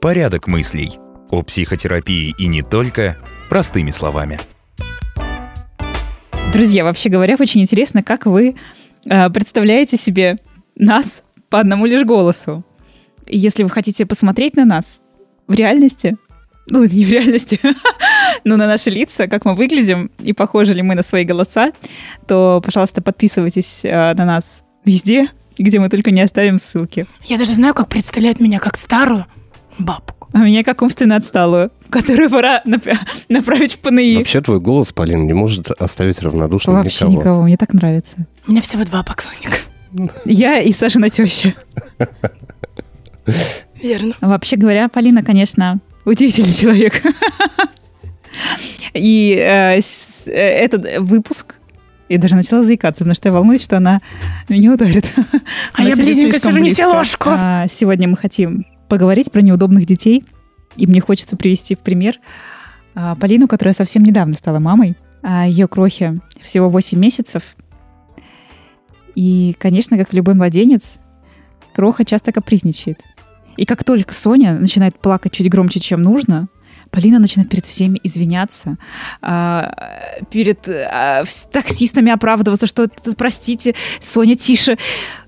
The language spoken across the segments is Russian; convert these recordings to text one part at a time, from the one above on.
Порядок мыслей. О психотерапии и не только, простыми словами. Друзья, вообще говоря, очень интересно, как вы э, представляете себе нас по одному лишь голосу. Если вы хотите посмотреть на нас в реальности, ну, не в реальности, но на наши лица, как мы выглядим и похожи ли мы на свои голоса, то, пожалуйста, подписывайтесь э, на нас везде, где мы только не оставим ссылки. Я даже знаю, как представлять меня как старую бабку. А меня как умственно отсталую, которую пора нап- направить в ПНИ. Вообще твой голос, Полин, не может оставить равнодушным Вообще никого. никого, мне так нравится. У меня всего два поклонника. Я и Сашина теща. Верно. Вообще говоря, Полина, конечно, удивительный человек. И э, э, этот выпуск я даже начала заикаться, потому что я волнуюсь, что она меня ударит. А Она я слишком сижу, близко. ложку. А, Сегодня мы хотим поговорить про неудобных детей. И мне хочется привести в пример а, Полину, которая совсем недавно стала мамой. А Ее крохе всего 8 месяцев. И, конечно, как любой младенец, Кроха часто капризничает. И как только Соня начинает плакать чуть громче, чем нужно, Полина начинает перед всеми извиняться, а, перед а, таксистами оправдываться, что «Т- простите, Соня, тише.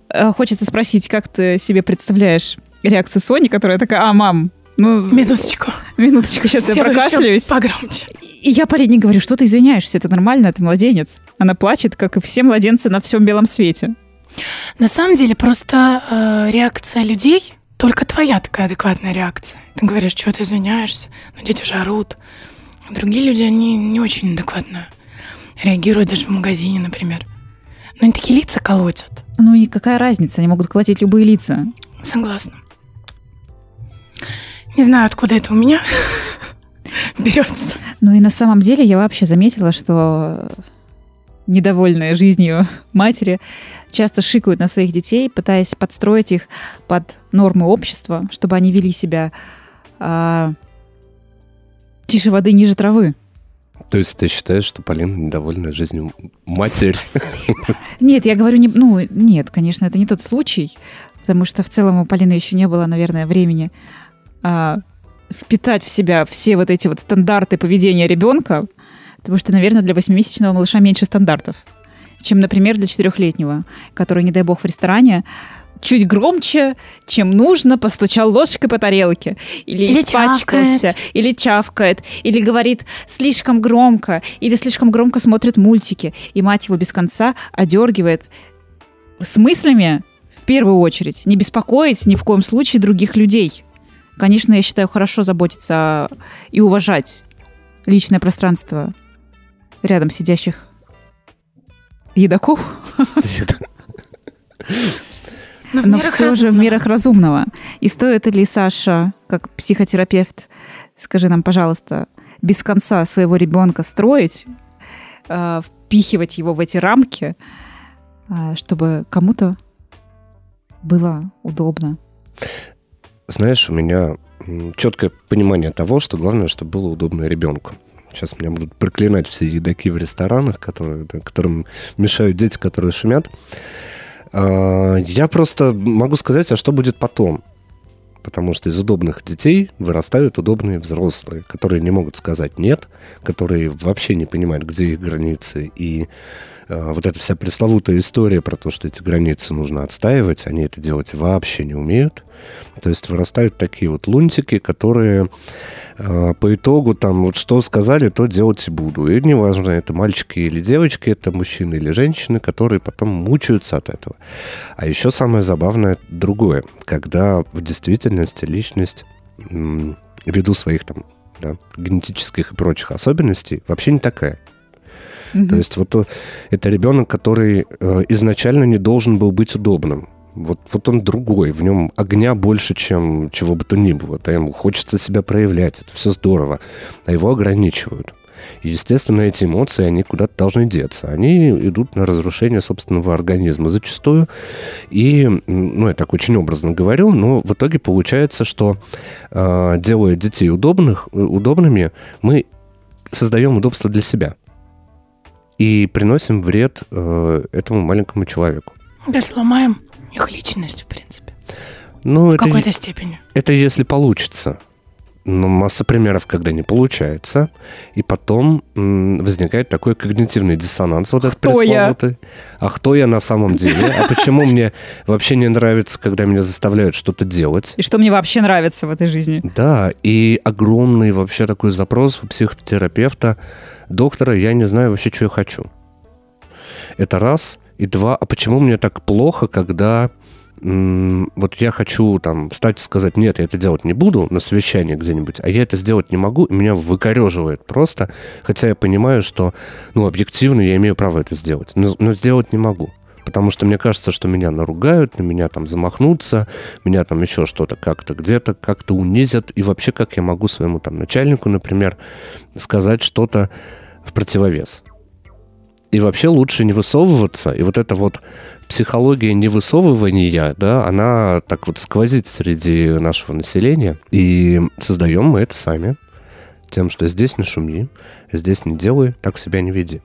А, Хочется спросить, как ты себе представляешь реакцию Сони, которая такая, а, мам, ну, Минуточку. минуточку, сейчас я Сделаю ещё прокашляюсь. Погромче. И я Полине говорю, что ты извиняешься, это нормально, это младенец. Она плачет, как и все младенцы на всем белом свете. На самом деле, просто э, реакция людей, только твоя такая адекватная реакция. Ты говоришь, что ты извиняешься, но дети же орут. А другие люди, они не очень адекватно реагируют даже в магазине, например. Но они такие лица колотят. Ну и какая разница, они могут колотить любые лица. Согласна. Не знаю, откуда это у меня берется. Ну и на самом деле я вообще заметила, что недовольные жизнью матери часто шикают на своих детей, пытаясь подстроить их под нормы общества, чтобы они вели себя а, тише воды, ниже травы. То есть ты считаешь, что Полина недовольна жизнью матери? Нет, я говорю, не, ну, нет, конечно, это не тот случай, потому что в целом у Полины еще не было, наверное, времени а, впитать в себя все вот эти вот стандарты поведения ребенка, потому что, наверное, для восьмимесячного малыша меньше стандартов, чем, например, для четырехлетнего, который, не дай бог, в ресторане чуть громче, чем нужно, постучал ложкой по тарелке, или, Или испачкался, чавкает. или чавкает, или говорит слишком громко, или слишком громко смотрит мультики, и мать его без конца одергивает с мыслями, в первую очередь, не беспокоить ни в коем случае других людей. Конечно, я считаю, хорошо заботиться и уважать личное пространство рядом сидящих едоков, в но все же в мерах разумного. И стоит ли, Саша, как психотерапевт, скажи нам, пожалуйста, без конца своего ребенка строить, э, впихивать его в эти рамки, э, чтобы кому-то было удобно? Знаешь, у меня четкое понимание того, что главное, чтобы было удобно ребенку. Сейчас меня будут проклинать все едоки в ресторанах, которые, которым мешают дети, которые шумят. А, Я просто могу сказать, а что будет потом? Потому что из удобных детей вырастают удобные взрослые, которые не могут сказать «нет», которые вообще не понимают, где их границы. И э, вот эта вся пресловутая история про то, что эти границы нужно отстаивать, они это делать вообще не умеют. То есть вырастают такие вот лунтики, которые э, по итогу там вот что сказали, то делать и буду. И неважно, это мальчики или девочки, это мужчины или женщины, которые потом мучаются от этого. А еще самое забавное другое, когда в действительности личность м, ввиду своих там да, генетических и прочих особенностей вообще не такая. То есть вот э, это ребенок, который э, изначально не должен был быть удобным. Вот, вот он другой, в нем огня больше, чем чего бы то ни было. Да, ему хочется себя проявлять, это все здорово. А его ограничивают. И, естественно, эти эмоции, они куда-то должны деться. Они идут на разрушение собственного организма зачастую. И, ну, я так очень образно говорю, но в итоге получается, что э, делая детей удобных, э, удобными, мы создаем удобство для себя. и приносим вред э, этому маленькому человеку. Да, сломаем их личность, в принципе. Ну, В это, какой-то степени. это если получится. Но масса примеров, когда не получается, и потом м, возникает такой когнитивный диссонанс, вот этот Кто я? пресловутый. А кто я на самом деле? А почему мне вообще не нравится, когда меня заставляют что-то делать? И что мне вообще нравится в этой жизни? Да, и огромный вообще такой запрос у психотерапевта. Доктора, я не знаю вообще, что я хочу. Это раз. И два, а почему мне так плохо, когда вот я хочу там встать и сказать, нет, я это делать не буду на совещании где-нибудь, а я это сделать не могу, и меня выкореживает просто, хотя я понимаю, что, ну, объективно я имею право это сделать, но, но сделать не могу. Потому что мне кажется, что меня наругают, на меня там замахнутся, меня там еще что-то как-то где-то как-то унизят. И вообще, как я могу своему там начальнику, например, сказать что-то в противовес. И вообще лучше не высовываться. И вот эта вот психология невысовывания, да, она так вот сквозит среди нашего населения. И создаем мы это сами. Тем, что здесь не шуми, здесь не делай, так себя не веди.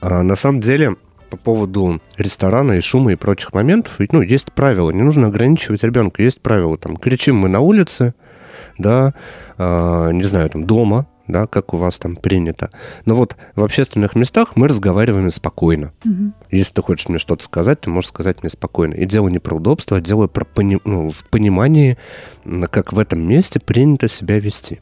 А на самом деле, по поводу ресторана и шума и прочих моментов, ведь, ну, есть правила, не нужно ограничивать ребенка, есть правила, там, кричим мы на улице, да, а, не знаю, там, дома, да, как у вас там принято. Но вот в общественных местах мы разговариваем спокойно. Мгм. Если ты хочешь мне что-то сказать, ты можешь сказать мне спокойно. И дело не про удобство, а дело про пони- ну, в понимании, как в этом месте принято себя вести.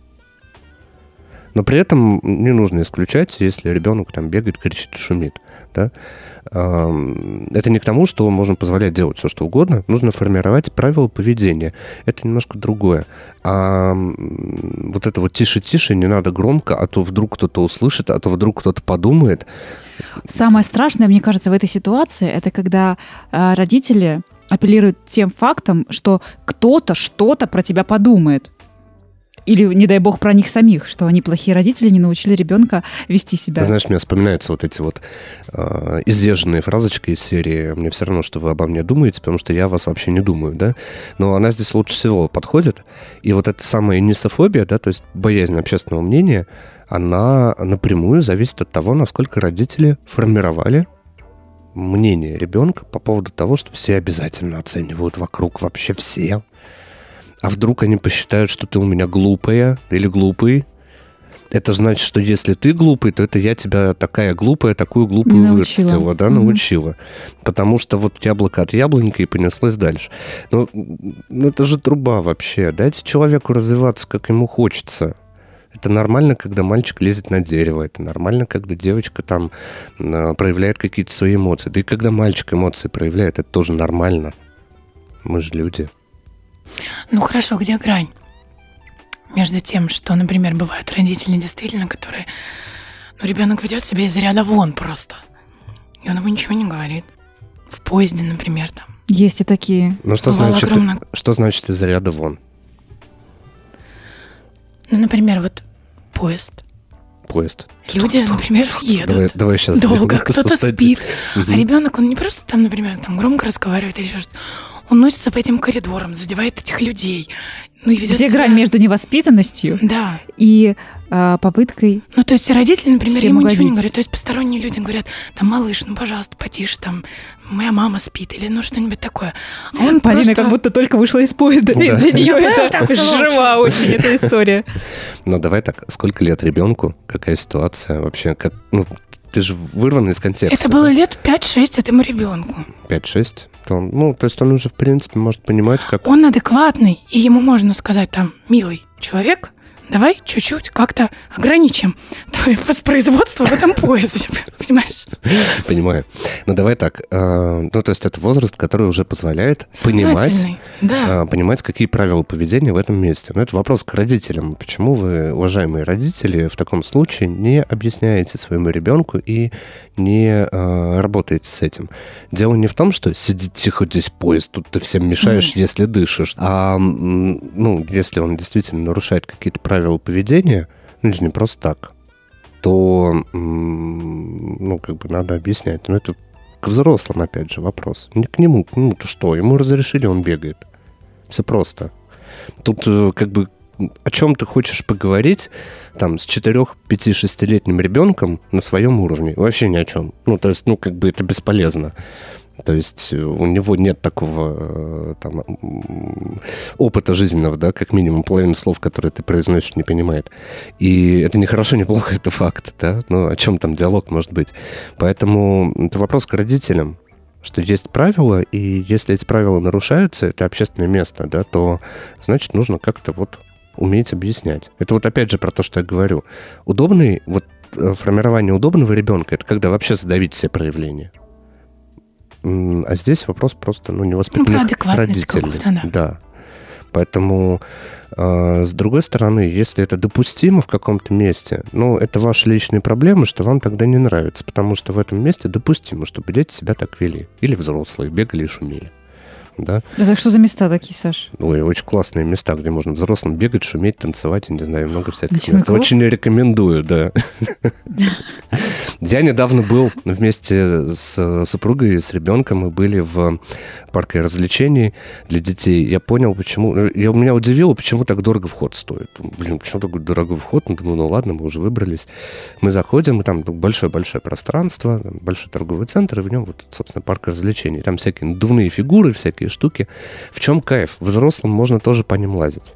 Но при этом не нужно исключать, если ребенок там бегает, кричит, шумит. Да? Это не к тому, что можем позволять делать все, что угодно. Нужно формировать правила поведения. Это немножко другое. А вот это вот тише-тише, не надо громко, а то вдруг кто-то услышит, а то вдруг кто-то подумает. Самое страшное, мне кажется, в этой ситуации, это когда а, родители апеллируют тем фактом, что кто-то что-то про тебя подумает. Или, не дай бог, про них самих, что они плохие родители, не научили ребенка вести себя. Знаешь, мне вспоминаются вот эти вот э, изъезженные фразочки из серии «Мне все равно, что вы обо мне думаете, потому что я вас вообще не думаю», да? Но она здесь лучше всего подходит. И вот эта самая нисофобия, да, то есть боязнь общественного мнения, она напрямую зависит от того, насколько родители формировали мнение ребенка по поводу того, что все обязательно оценивают вокруг, вообще все. А вдруг они посчитают, что ты у меня глупая или глупый, это значит, что если ты глупый, то это я тебя такая глупая, такую глупую научила. вырастила, да, Мгм. научила. Потому что вот яблоко от яблонька и понеслось дальше. Ну, ну, это же труба вообще. Дайте человеку развиваться, как ему хочется. Это нормально, когда мальчик лезет на дерево. Это нормально, когда девочка там э, проявляет какие-то свои эмоции. Да и когда мальчик эмоции проявляет, это тоже нормально. Мы же люди. Ну хорошо, где грань? Между тем, что, например, бывают родители действительно, которые... Ну, ребенок ведет себя из ряда вон просто. И он ему ничего не говорит. В поезде, например, там. Есть и такие. Ну, что Бывало значит, огромное- что значит из ряда вон? Ну, например, вот поезд. Поезд. Люди, например, едут. Давай, давай сейчас долго, кто-то спит. А ребенок, он не просто там, например, там громко разговаривает или еще что Он носится по этим коридорам, задевает этих людей. Ну и ведет Где себя- грань между невоспитанностью Да. и а, попыткой Ну, то есть родители, например, ему ничего не угодить. говорят. То есть посторонние люди говорят, там, малыш, ну, пожалуйста, потише, там, моя мама спит, или ну что-нибудь такое. А он Полина просто- как будто только вышла из поезда, и Да. для нее Ну, это жива очень эта история. Ну, давай так, сколько лет ребенку? Какая ситуация вообще? Как, ну, ты же вырван из контекста. Это было лет 5-6 этому ребенку. 5-6? То, он- ну, то есть он уже, в принципе, может понимать, как... Он адекватный, и ему можно сказать там, милый человек, давай чуть-чуть как-то ограничим твое воспроизводство в этом поезде, понимаешь? Понимаю. Ну, давай так. э, ну, то есть это возраст, который уже позволяет понимать. Да. а, понимать, какие правила поведения в этом месте. Но это вопрос к родителям. Почему вы, уважаемые родители, в таком случае не объясняете своему ребенку и не а, работаете с этим? Дело не в том, что сиди тихо, здесь поезд, тут ты всем мешаешь, если дышишь. А, ну, если он действительно нарушает какие-то правила поведения, ну, это же не просто так, то, ну, как бы надо объяснять. Но это к взрослым, опять же, вопрос. Не к нему, к нему-то что? Ему разрешили, он бегает. Все просто. Тут э, как бы о чем ты хочешь поговорить там с 4, 5, 6-летним ребенком на своем уровне? Вообще ни о чем. Ну, то есть, ну, как бы это бесполезно. То есть у него нет такого э, там, опыта жизненного, да, как минимум половина слов, которые ты произносишь, не понимает. И это не хорошо, не плохо, это факт, да. Ну, о чем там диалог может быть. Поэтому это вопрос к родителям что есть правила, и если эти правила нарушаются, это общественное место, да, то значит нужно как-то вот уметь объяснять. Это вот опять же про то, что я говорю. Удобный, вот э, формирование удобного ребенка, это когда вообще задавить все проявления. А здесь вопрос просто ну, невоспитанных ну, родителей. Да. да. Поэтому, э, с другой стороны, если это допустимо в каком-то месте, ну, это ваши личные проблемы, что вам тогда не нравится, потому что в этом месте допустимо, чтобы дети себя так вели. Или взрослые, бегали и шумели да. Это что за места такие, Саш? Ой, очень классные места, где можно взрослым бегать, шуметь, танцевать, я не знаю, много всяких мест. Очень рекомендую, да. Я недавно был вместе с супругой, с ребенком, мы были в парке развлечений для детей. Я понял, почему... Я, меня удивило, почему так дорого вход стоит. Блин, почему такой дорогой вход? Ну, думаю, ну ладно, мы уже выбрались. Мы заходим, и там большое-большое пространство, большой торговый центр, и в нем вот, собственно, парк развлечений. Там всякие надувные фигуры, всякие всякие штуки. В чем кайф? Взрослым можно тоже по ним лазить.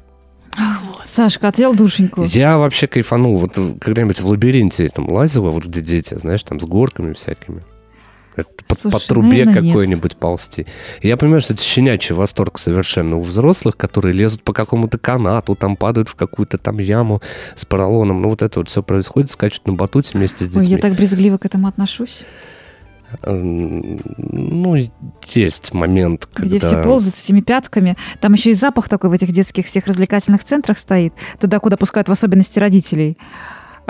Ах, вот. Сашка, отвел душеньку. Я вообще кайфанул. Вот когда-нибудь в лабиринте там лазила, вот где дети, знаешь, там с горками всякими. Слушай, по, по трубе какой-нибудь ползти. И я понимаю, что это щенячий восторг совершенно у взрослых, которые лезут по какому-то канату, там падают в какую-то там яму с поролоном. Ну, вот это вот все происходит, скачут на батуте вместе с детьми. Ой, я так брезгливо к этому отношусь. Ну, есть момент, когда... Где все ползают с этими пятками. Там еще и запах такой в этих детских всех развлекательных центрах стоит. Туда, куда пускают в особенности родителей.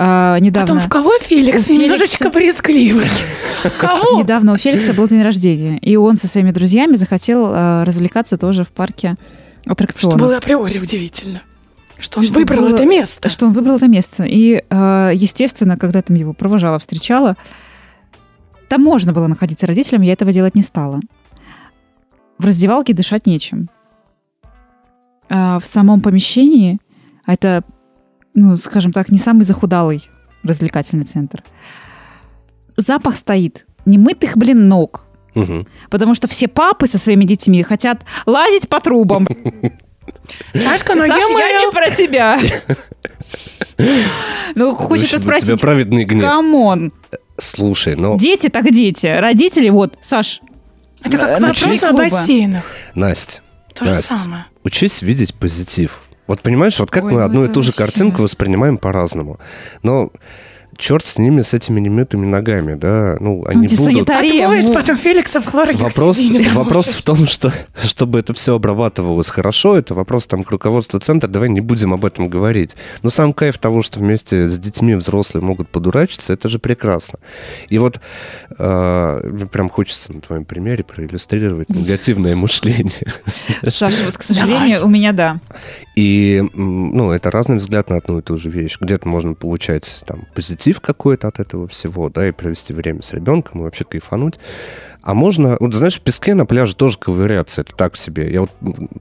А, недавно... Потом в кого Феликс? У Немножечко брезгливый. В кого? Недавно у Феликса был день рождения. И он со своими друзьями захотел а, развлекаться тоже в парке аттракционов. Что было априори удивительно. Что он что выбрал было, это место. Что он выбрал это место. И, а, естественно, когда там его провожала, встречала, там можно было находиться родителям, я этого делать не стала. В раздевалке дышать нечем. А в самом помещении, а это, ну, скажем так, не самый захудалый развлекательный центр, запах стоит немытых, блин, ног. Угу. Потому что все папы со своими детьми хотят лазить по трубам. Сашка, но Саш, я не про тебя. Ну, хочется спросить. У тебя праведный гнев. Come on. Слушай, ну... Дети так дети. Родители, вот, Саш, Это как вопрос о бассейнах. Настя, То же самое. Учись видеть позитив. Вот понимаешь, вот как Ой, мы ну одну и ту же картинку воспринимаем по-разному. Но черт с ними, с этими немытыми ногами, да, ну, они будут... Отмоешь ну, потом Феликса в хлоргексидине вопрос, вопрос в том, что, чтобы это все обрабатывалось хорошо, это вопрос там к руководству центра, давай не будем об этом говорить. Но сам кайф того, что вместе с детьми взрослые могут подурачиться, это же прекрасно. И вот э, прям хочется на твоем примере проиллюстрировать негативное мышление. Саша, вот, к сожалению, у меня да. И, ну, это разный взгляд на одну и ту же вещь. Где-то можно получать там позитив, позитив какой-то от этого всего, да, и провести время с ребенком, и вообще кайфануть. А можно, вот знаешь, в песке на пляже тоже ковыряться, это так себе. Я вот,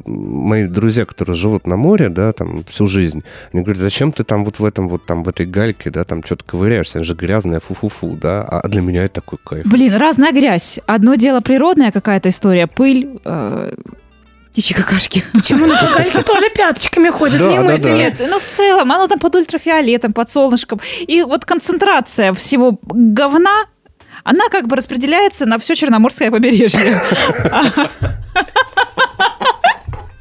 мои друзья, которые живут на море, да, там всю жизнь, они говорят, зачем ты там вот в этом, вот там в этой гальке, да, там что-то ковыряешься, она же грязная, фу-фу-фу, да, а для меня это такой кайф. Блин, разная грязь. Одно дело природная какая-то история, пыль, э птичьи какашки. Почему на кукальке тоже пяточками ходят? Да, да, да. Нет, ну в целом, оно там под ультрафиолетом, под солнышком. И вот концентрация всего говна, она как бы распределяется на все Черноморское побережье.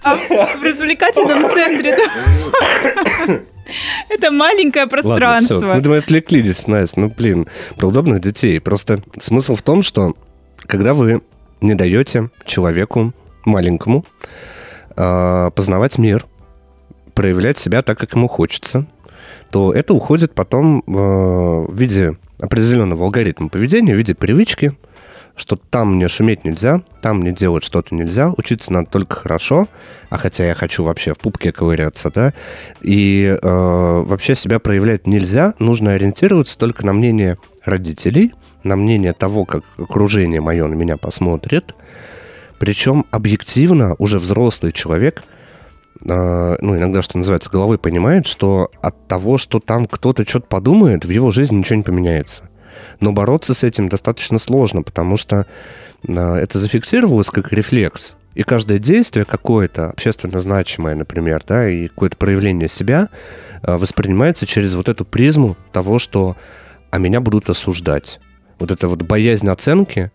А в развлекательном центре, Это маленькое пространство. Ладно, все. Мы думаю, отвлеклись, Настя. Ну, блин, про удобных детей. Просто смысл в том, что когда вы не даете человеку маленькому э, познавать мир, проявлять себя так, как ему хочется, то это уходит потом э, в виде определенного алгоритма поведения, в виде привычки, что там мне шуметь нельзя, там мне делать что-то нельзя, учиться надо только хорошо, а хотя я хочу вообще в пупке ковыряться, да, и э, вообще себя проявлять нельзя, нужно ориентироваться только на мнение родителей, на мнение того, как окружение мое на меня посмотрит, причем объективно уже взрослый человек э, ну, иногда, что называется, головой понимает, что от того, что там кто-то что-то подумает, в его жизни ничего не поменяется. Но бороться с этим достаточно сложно, потому что э, это зафиксировалось как рефлекс. И каждое действие какое-то общественно значимое, например, да, и какое-то проявление себя э, воспринимается через вот эту призму того, что а меня будут осуждать. Вот это вот боязнь оценки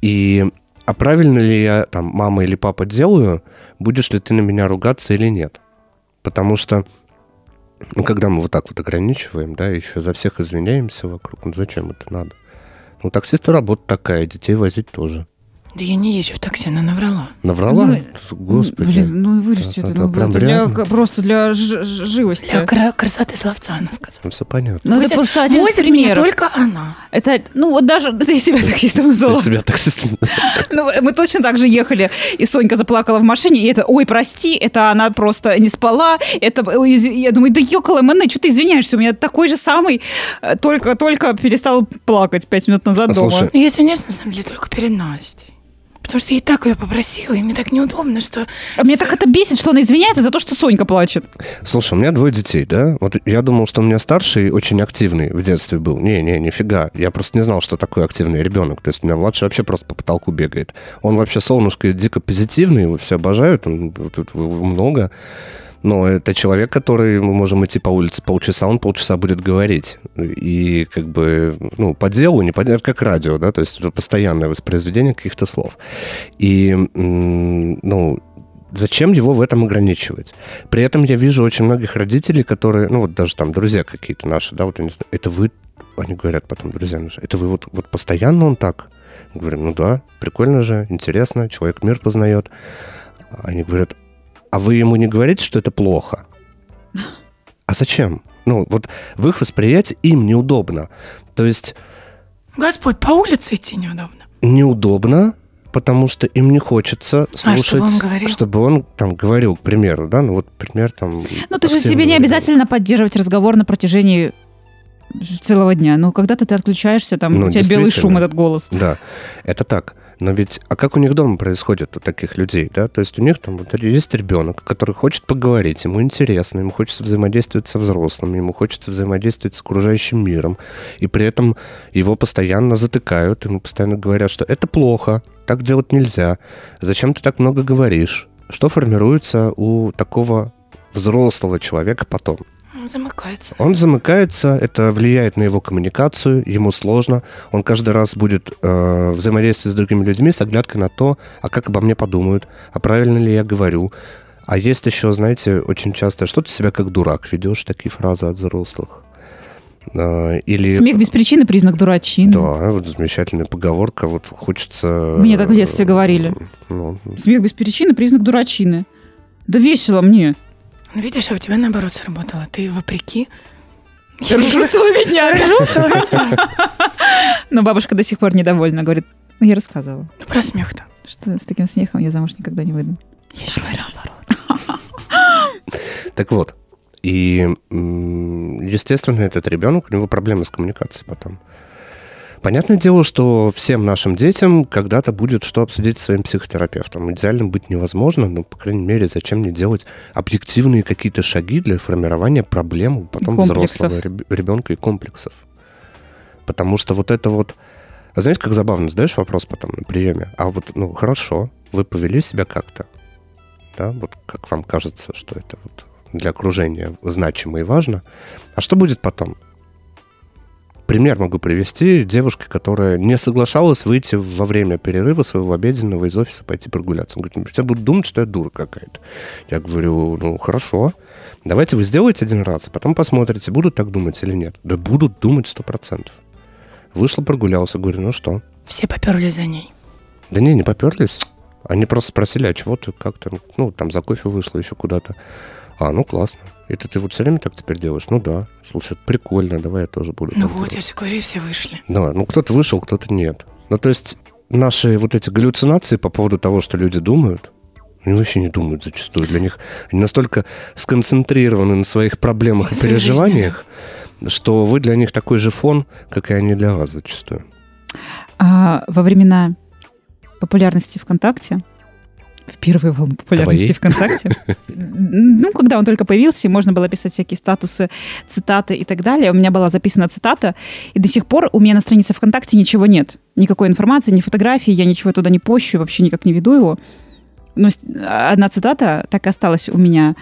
и а правильно ли я там мама или папа делаю, будешь ли ты на меня ругаться или нет. Потому что ну, когда мы вот так вот ограничиваем, да, еще за всех извиняемся вокруг, ну зачем это надо? Ну, таксиста работа такая, детей возить тоже. Да я не езжу в такси, она наврала. Наврала? Ну, Господи. Блин, ну вырежьте Это- это. ну, прям для- просто для живости. Для кра- красоты словца, она сказала. Все понятно. Ну, это просто один из возит примеров. только она. Это, ну, вот даже ты себя таксистом Ты назвала. себя таксистом... Ну, мы точно так же ехали, и Сонька заплакала в машине, и это, ой, прости, это она просто не спала, это, ой, я думаю, да ёкала, Мэне, что ты извиняешься, у меня такой же самый, э, только, только перестал плакать пять минут назад А, дома. я извиняюсь, на самом деле, только перед Настей. Потому что я и так ее попросила, и мне так неудобно, что... А меня так это бесит, что она извиняется за то, что Сонька плачет. Слушай, у меня двое детей, да? Вот я думал, что у меня старший очень активный в детстве был. Не-не, нифига. Я просто не знал, что такое активный ребенок. То есть у меня младший вообще просто по потолку бегает. Он вообще солнышко дико позитивный, его все обожают, он, тут много. Но это человек, который мы можем идти по улице полчаса, он полчаса будет говорить. И как бы, ну, по делу, не по делу, как радио, да, то есть это постоянное воспроизведение каких-то слов. И, ну, зачем его в этом ограничивать? При этом я вижу очень многих родителей, которые, ну вот даже там друзья какие-то наши, да, вот они, это вы, они говорят потом, друзья наши, это вы вот, вот постоянно он так? Говорим, ну да, прикольно же, интересно, человек мир познает. Они говорят, а вы ему не говорите, что это плохо? А зачем? Ну, вот в их восприятии им неудобно. То есть Господь, по улице идти неудобно. неудобно, потому что им не хочется А, слушать, чтобы он говорил? чтобы он там говорил, к примеру, да, ну вот пример там. Ну, ты же себе не ребенка. обязательно поддерживать разговор на протяжении целого дня. Ну, когда-то ты отключаешься, там, Ну, у тебя белый шум, этот голос. Да, это так. Но ведь, а как у них дома происходит у таких людей, да? То есть у них там вот есть ребенок, который хочет поговорить, ему интересно, ему хочется взаимодействовать со взрослыми, ему хочется взаимодействовать с окружающим миром, и при этом его постоянно затыкают, ему постоянно говорят, что это плохо, так делать нельзя, зачем ты так много говоришь? Что формируется у такого взрослого человека потом? Он замыкается. Он замыкается, это влияет на его коммуникацию, ему сложно. Он каждый раз будет э, взаимодействовать с другими людьми с оглядкой на то, а как обо мне подумают, а правильно ли я говорю. А есть еще, знаете, очень часто, что ты себя как дурак ведешь, такие фразы от взрослых. Э, или... Смех без причины – признак дурачины. Да, вот замечательная поговорка, вот хочется... Мне так в детстве говорили. Ну, Смех без причины – признак дурачины. Да весело мне. Ну, видишь, а у тебя наоборот сработало. Ты вопреки... Ржу целыми днями. Ржу целыми днями. Но бабушка до сих пор недовольна. Говорит, ну, я рассказывала, Ну, про смех-то. что с таким смехом я замуж никогда не выйду. Я считаю, наоборот. Так вот, и, естественно, этот ребенок, у него проблемы с коммуникацией потом. Понятное дело, что всем нашим детям когда-то будет что обсудить с своим психотерапевтом. Идеально быть невозможно, но, по крайней мере, зачем мне делать объективные какие-то шаги для формирования проблем потом Комплексов. взрослого реб- ребенка и комплексов. Потому что вот это вот... А знаете, как забавно, задаешь вопрос потом на приеме, а вот, ну, хорошо, вы повели себя как-то, да, вот как вам кажется, что это вот для окружения значимо и важно. А что будет потом? Пример могу привести. Девушка, которая не соглашалась выйти во время перерыва своего обеденного из офиса пойти прогуляться. Он говорит, все будут думать, что я дура какая-то. Я говорю, ну, хорошо. Давайте вы сделаете один раз, а потом посмотрите, будут так думать или нет. Да будут думать сто процентов. Вышла, прогулялся. Говорю, ну что? Все поперли за ней. Да не, не поперлись. Они просто спросили, а чего ты как-то, ну, там за кофе вышла еще куда-то. А, ну классно. Это ты вот все время так теперь делаешь? Ну да. Слушай, прикольно, давай я тоже буду. Ну вот, я делать». же говорю, и все вышли. Да, ну кто-то вышел, кто-то нет. Ну то есть наши вот эти галлюцинации по поводу того, что люди думают, они вообще не думают зачастую. Для них они настолько сконцентрированы на своих проблемах и В своей жизни, переживаниях, что вы для них такой же фон, как и они для вас зачастую. А во времена популярности ВКонтакте в первые волны популярности Твоей? ВКонтакте. Ну, когда он только появился, и можно было писать всякие статусы, цитаты и так далее. У меня была записана цитата, и до сих пор у меня на странице ВКонтакте ничего нет. Никакой информации, ни фотографий, я ничего туда не пощу, вообще никак не веду его. Но одна цитата так и осталась у меня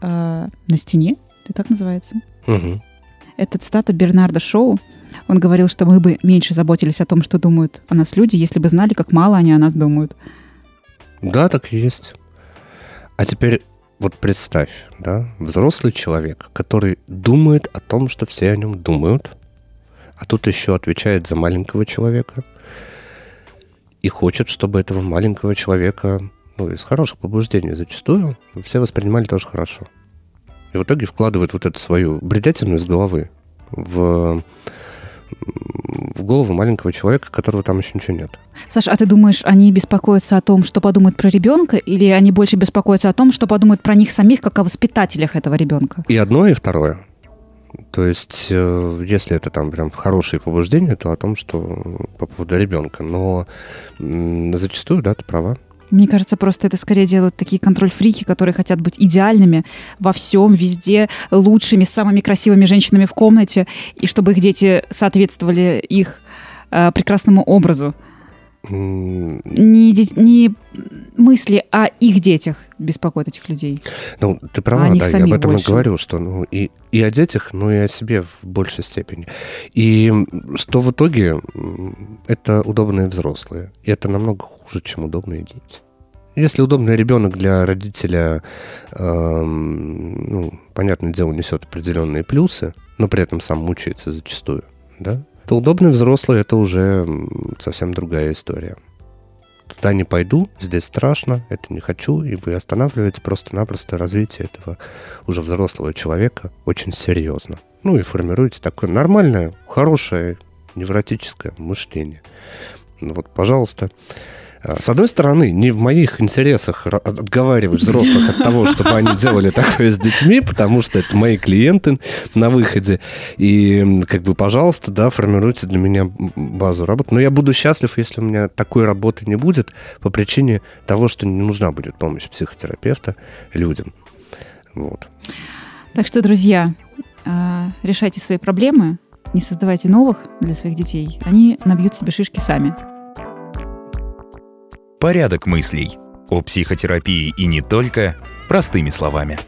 э, на стене. Это так называется? Мгм. Это цитата Бернарда Шоу. Он говорил, что мы бы меньше заботились о том, что думают о нас люди, если бы знали, как мало они о нас думают. Да, так и есть. А теперь вот представь, да, взрослый человек, который думает о том, что все о нем думают, а тут еще отвечает за маленького человека и хочет, чтобы этого маленького человека, ну, из хороших побуждений зачастую, все воспринимали тоже хорошо. И в итоге вкладывает вот эту свою бредятину из головы в, в голову маленького человека, которого там еще ничего нет. Саша, а ты думаешь, они беспокоятся о том, что подумают про ребенка, или они больше беспокоятся о том, что подумают про них самих, как о воспитателях этого ребенка? И одно, и второе. То есть, э, если это там прям хорошие побуждения, то о том, что по поводу ребенка. Но зачастую, да, ты права. Мне кажется, просто это скорее делают такие контроль-фрики, которые хотят быть идеальными во всем, везде, лучшими, самыми красивыми женщинами в комнате, и чтобы их дети соответствовали их э, прекрасному образу. Не, не мысли о их детях беспокоят этих людей. Ну, ты права, них да, я об этом больше. и говорю, что ну, и, и о детях, но и о себе в большей степени. И что в итоге это удобные взрослые. И это намного хуже, чем удобные дети. Если удобный ребенок для родителя, эм, ну, понятное дело, несет определенные плюсы, но при этом сам мучается зачастую, да, то удобный взрослый это уже совсем другая история. Туда не пойду, здесь страшно, это не хочу, и вы останавливаете просто-напросто развитие этого уже взрослого человека очень серьезно. Ну и формируете такое нормальное, хорошее, невротическое мышление. Ну Вот, пожалуйста. А, С одной стороны, не в моих интересах отговаривать взрослых от того, чтобы они делали такое с детьми, потому что это мои клиенты на выходе. И, как бы, пожалуйста, да, формируйте для меня базу работы. Но я буду счастлив, если у меня такой работы не будет по причине того, что не нужна будет помощь психотерапевта людям. Вот. Так что, друзья, э, решайте свои проблемы, не создавайте новых для своих детей. Они набьют себе шишки сами. Порядок мыслей. О психотерапии и не только простыми словами.